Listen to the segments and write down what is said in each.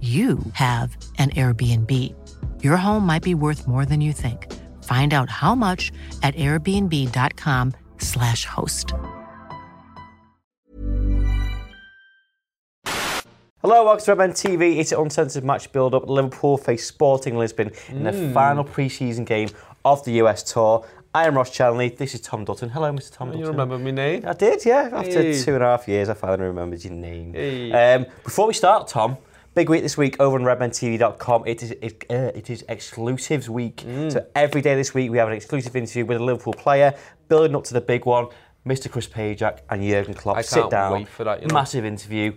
you have an Airbnb. Your home might be worth more than you think. Find out how much at airbnb.com/slash host. Hello, welcome to Redmen TV. It's an uncensored match build-up. Liverpool face Sporting Lisbon in the final pre-season game of the US Tour. I am Ross Challenley. This is Tom Dutton. Hello, Mr. Tom Dutton. You remember my name? I did, yeah. After Hey. two and a half years, I finally remembered your name. Hey. Um, before we start, Tom, big week this week over on redmentv.com. It is it, uh, it is exclusives week. Mm. So every day this week we have an exclusive interview with a Liverpool player, building up to the big one. Mr. Chris Pajak and Jurgen Klopp sit down. that, you know. Massive interview.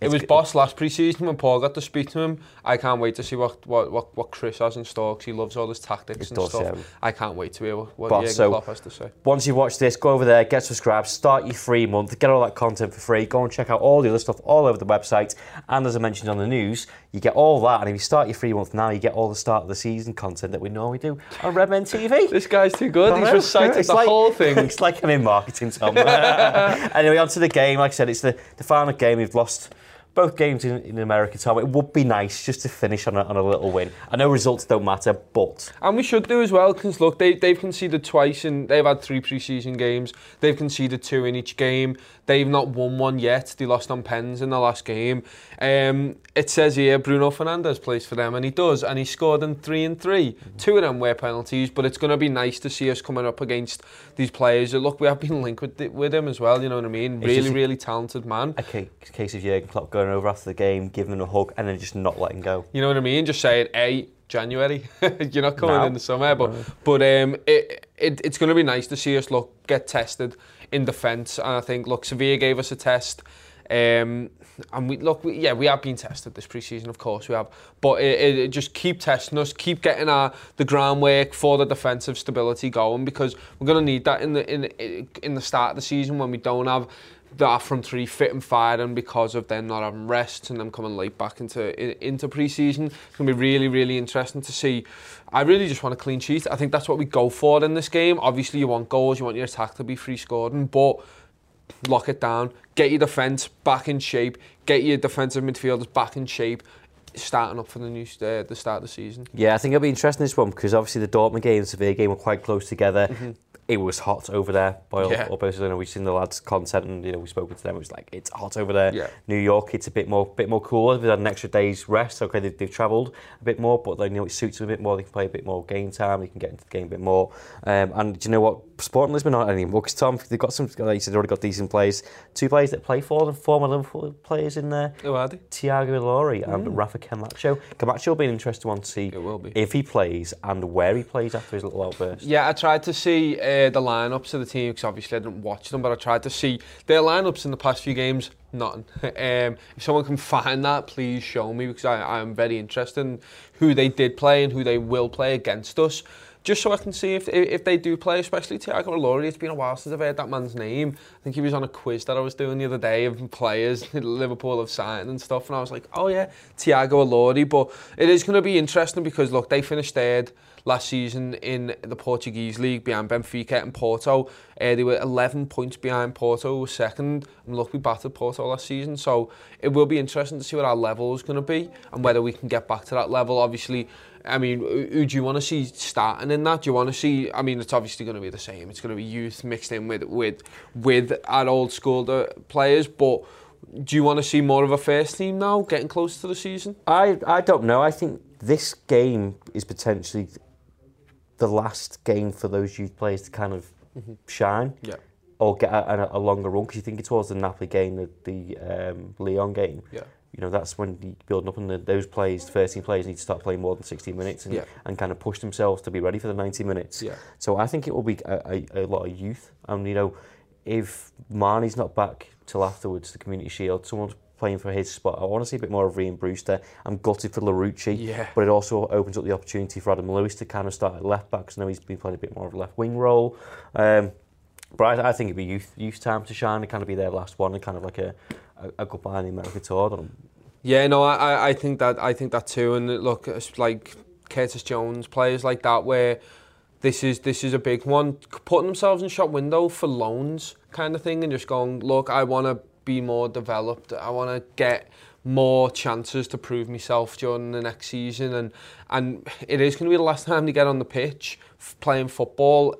It was boss last pre-season when Paul got to speak to him. I can't wait to see what what, what, what Chris has in store 'cause he loves all his tactics and does, stuff. yeah. I can't wait to hear what, what Boss, Jurgen so- Klopp has to say. Once you watch this, go over there, get subscribed, start your free month, get all that content for free. Go and check out all the other stuff all over the website. And as I mentioned on the news, you get all that. And if you start your free month now, you get all the start of the season content that we normally do on Redmen TV. This guy's too good. He's recited It's the like- whole thing. It's like I'm in marketing, Tom. anyway, on to the game. Like I said, it's the, the final game. We've lost both games in, in America, Tom. It would be nice just to finish on a, on a little win. I know results don't matter, but And we should do as well, because look, they, they've conceded twice and they've had three pre-season games. They've conceded two in each game. They've not won one yet. They lost on pens in the last game. Um, it says here Bruno Fernandes plays for them, and he does, and he scored in three and 3 Two of them were penalties, but it's going to be nice to see us coming up against these players. Look, we have been linked with, with him as well, you know what I mean? It's Really, really talented man. a ca- case of Jurgen Klopp going over after the game, giving him a hug, and then just not letting go. You know what I mean? Just saying, hey, January, you're not coming No. in the summer, but but um, it, it it's going to be nice to see us look get tested in defence, and I think look, Sevilla gave us a test. Um, and we look, we, yeah, we have been tested this pre-season, of course we have. But it, it, it just keep testing us, keep getting our the groundwork for the defensive stability going because we're going to need that in the in in the start of the season when we don't have that front three fit and firing because of them not having rest and them coming late back into into pre-season. It's going to be really, really interesting to see. I really just want a clean sheet. I think that's what we go for in this game. Obviously, you want goals, you want your attack to be free scoring, but lock it down, get your defence back in shape, get your defensive midfielders back in shape, starting up for the new uh, the start of the season. Yeah, I think it'll be interesting this one because obviously the Dortmund game and Sevilla game were quite close together. It was hot over there by all. Yeah. all places. I know we've seen the lads' content and you know we've spoken to them. It was like it's hot over there. Yeah. New York, it's a bit more bit more cooler. They've had an extra day's rest. Okay, they've, they've travelled a bit more, but they know it suits them a bit more. They can play a bit more game time. They can get into the game a bit more. Um, and do you know what? Sporting Lisbon aren't anymore because Tom, they've got some. Like you said, they've already got decent players. Two players that play for them, former Liverpool players in there. Oh, are they? Thiago Ilori and Rafa Camacho. Camacho will be an interesting one to see It will be. if he plays and where he plays after his little outburst. Yeah, I tried to see uh, the lineups of the team because obviously I didn't watch them, but I tried to see their lineups in the past few games. Nothing. um, if someone can find that, please show me because I, I am very interested in who they did play and who they will play against us. Just so I can see if if they do play, especially Thiago Ilori. It's been a while since I've heard that man's name. I think he was on a quiz that I was doing the other day of players Liverpool have signed and stuff, and I was like, oh yeah, Thiago Ilori. But it is going to be interesting because look, they finished third last season in the Portuguese league behind Benfica and Porto. Uh, they were 11 points behind Porto, second. And look, we battered Porto last season. So it will be interesting to see what our level is going to be and whether we can get back to that level. Obviously, I mean, who do you want to see starting in that? Do you want to see? I mean, it's obviously going to be the same. It's going to be youth mixed in with with with our old school players. But do you want to see more of a first team now, getting close to the season? I, I don't know. I think this game is potentially the last game for those youth players to kind of mm-hmm. shine Yeah. Or get a, a, a longer run because you think thinking towards the Napoli game, the, the um, Lyon game. Yeah. you know, that's when you building up and the, those players, 13 players need to start playing more than 60 minutes and, Yeah. and kind of push themselves to be ready for the 90 minutes. Yeah. So I think it will be a, a, a lot of youth. And, you know, if Mane's not back till afterwards, the Community Shield, someone's playing for his spot. I want to see a bit more of Ryan Brewster. I'm gutted for Larouci, Yeah. but it also opens up the opportunity for Adam Lewis to kind of start at left back because now he's been playing a bit more of a left wing role. Um, but I, I think it'd be youth youth time to shine and kind of be their last one and kind of like a, a, a goodbye in the America tour. Yeah, no, I, I- think that I think that too. And look, like Curtis Jones, players like that, where this is this is a big one, putting themselves in shop window for loans, kind of thing, and just going, look, I want to be more developed. I want to get more chances to prove myself during the next season, and and it is going to be the last time they get on the pitch playing football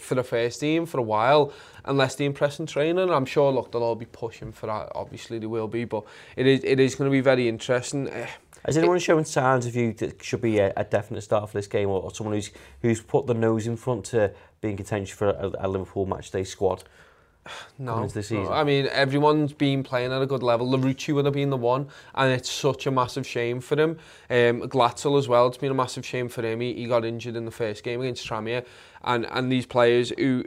for the first team for a while unless they impress in training. I'm sure look they'll all be pushing for that. Obviously they will be, but it is it is going to be very interesting. Eh, is anyone shown signs of you that should be a, a definite start for this game, or, or someone who's who's put the nose in front to being contention for a, a Liverpool match day squad? No. This season. I mean, everyone's been playing at a good level. Larucci would have been the one, and it's such a massive shame for him. Um, Glatzel as well, it's been a massive shame for him. He, he got injured in the first game against Tramier, and, and these players who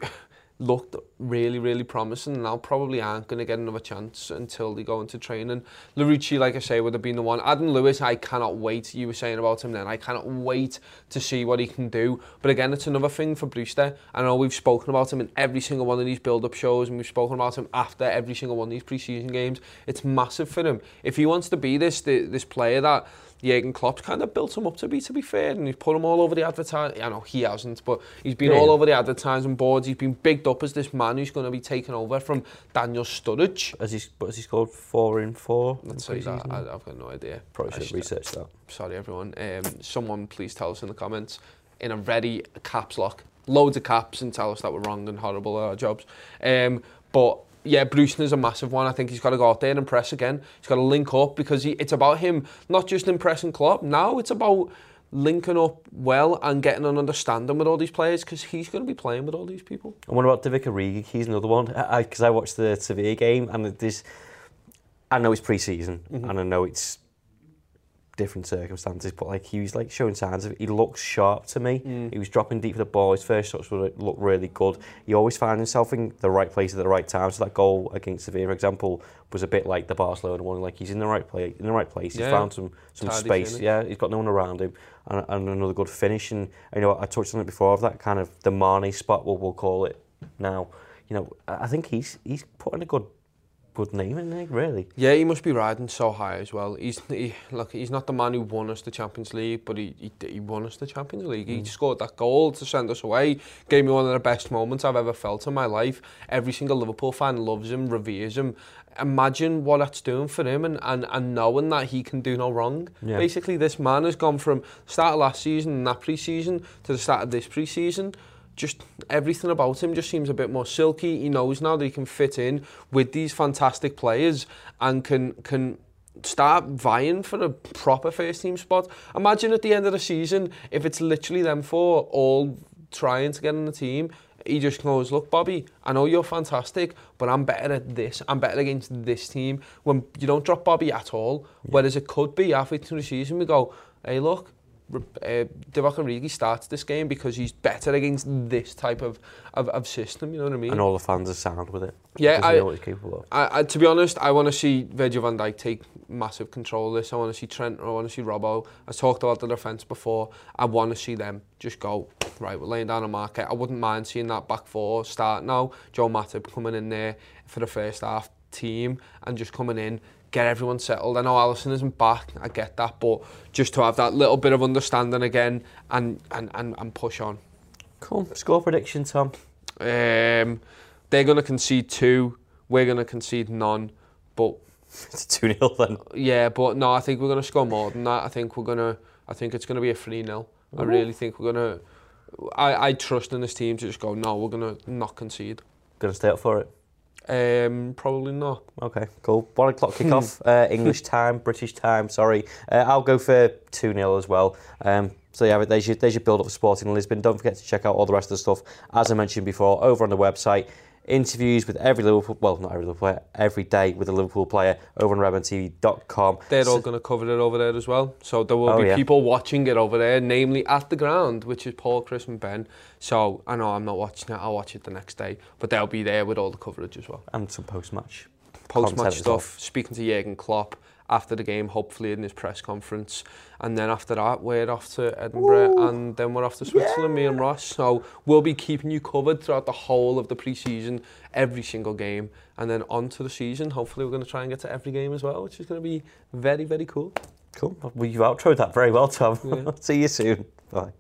looked really, really promising and now probably aren't going to get another chance until they go into training. Larucci, like I say, would have been the one. Adam Lewis, I cannot wait. You were saying about him then. I cannot wait to see what he can do. But again, it's another thing for Brewster. I know we've spoken about him in every single one of these build-up shows and we've spoken about him after every single one of these pre-season games. It's massive for him. If he wants to be this, this player that Jurgen Klopp's kind of built him up to be, to be fair, and he's put him all over the advertising. I know he hasn't, but he's been Yeah. all over the advertising boards. He's been bigged up as this man who's going to be taken over from Daniel Sturridge. As he's, what has he scored? Four in four? Let's say that. I, I've got no idea. Probably I should should- research that. sorry everyone. Um, someone please tell us in the comments in a ready caps lock, loads of caps, and tell us that we're wrong and horrible at our jobs. Um, but yeah, Brewster's a massive one. I think he's got to go out there and impress again. He's got to link up because he, it's about him not just impressing Klopp. Now it's about linking up well and getting an understanding with all these players because he's going to be playing with all these people. And what about Divock Origi? He's another one. Because I, 'cause I watched the Sevilla game, and there's, I know it's pre-season, Mm-hmm. and I know it's different circumstances, but like he was like showing signs of it. He looks sharp to me. Mm. He was dropping deep for the ball. His first shots would look really good. He always found himself in the right place at the right time. So that goal against Sevilla, for example, was a bit like the Barcelona one. Like he's in the right place. In the right place. He's Yeah. found some some Tidy space. finish. Yeah, he's got no one around him, and, and another good finish. And you know, I touched on it before of that kind of the Mane spot. We'll, we'll call it now. You know, I think he's he's putting a good good name in there, really. Yeah, he must be riding so high as well. He's he, look, he's not the man who won us the Champions League, but he he, he won us the Champions League. Mm. He scored that goal to send us away. Gave me one of the best moments I've ever felt in my life. Every single Liverpool fan loves him, reveres him. Imagine what that's doing for him and, and, and knowing that he can do no wrong. Yeah. Basically, this man has gone from start of last season and that pre-season to the start of this pre-season. Just everything about him just seems a bit more silky. He knows now that he can fit in with these fantastic players and can can start vying for a proper first team spot. Imagine at the end of the season if it's literally them four all trying to get in the team. He just goes, look, Bobby, I know you're fantastic, but I'm better at this. I'm better against this team. When you don't drop Bobby at all, whereas it could be halfway through the season, we go, hey, look, uh, Divock Origi starts this game because he's better against this type of, of, of system, you know what I mean? And all the fans are sound with it. Yeah, I- know what he's capable of. I, I, to be honest, I want to see Virgil van Dijk take massive control of this. I want to see Trent, I want to see Robbo. I talked about the defence before. I want to see them just go, right, we're laying down a market. I wouldn't mind seeing that back four start now. Joe Matip coming in there for the first half team and just coming in, get everyone settled. I know Alisson isn't back, I get that, but just to have that little bit of understanding again and, and, and, and push on. Cool. Score prediction, Tom. Um, they're going to concede two, we're going to concede none, but It's 2 0 then. Yeah, but no, I think we're going to score more than that. I think we're going to. I think it's going to be a 3 0. I really think we're going to. I, I trust in this team to just go, no, we're going to not concede. Going to stay up for it. Um, probably not. Okay, cool. One o'clock kickoff, uh, English time, British time, sorry. Uh, I'll go for 2 0 as well. Um, so, yeah, there's your, there's your build up for Sporting Lisbon. Don't forget to check out all the rest of the stuff, as I mentioned before, over on the website. Interviews with every Liverpool, well, not every Liverpool player, every day with a Liverpool player over on redmentv.com. They're all going to cover it over there as well. So there will Oh, be yeah. people watching it over there, namely at the ground, which is Paul, Chris, and Ben. So I know I'm not watching it. I'll watch it the next day, but they'll be there with all the coverage as well. and some post-match. Post-match content as well. stuff. Speaking to Jurgen Klopp after the game, hopefully in his press conference, and then after that we're off to Edinburgh, and then we're off to Switzerland, me and Ross. So we'll be keeping you covered throughout the whole of the pre-season, every single game, and then on to the season. Hopefully we're going to try and get to every game as well, which is going to be very, very cool. Cool. Well, you've outroed that very well, Tom. Yeah. See you soon. Bye.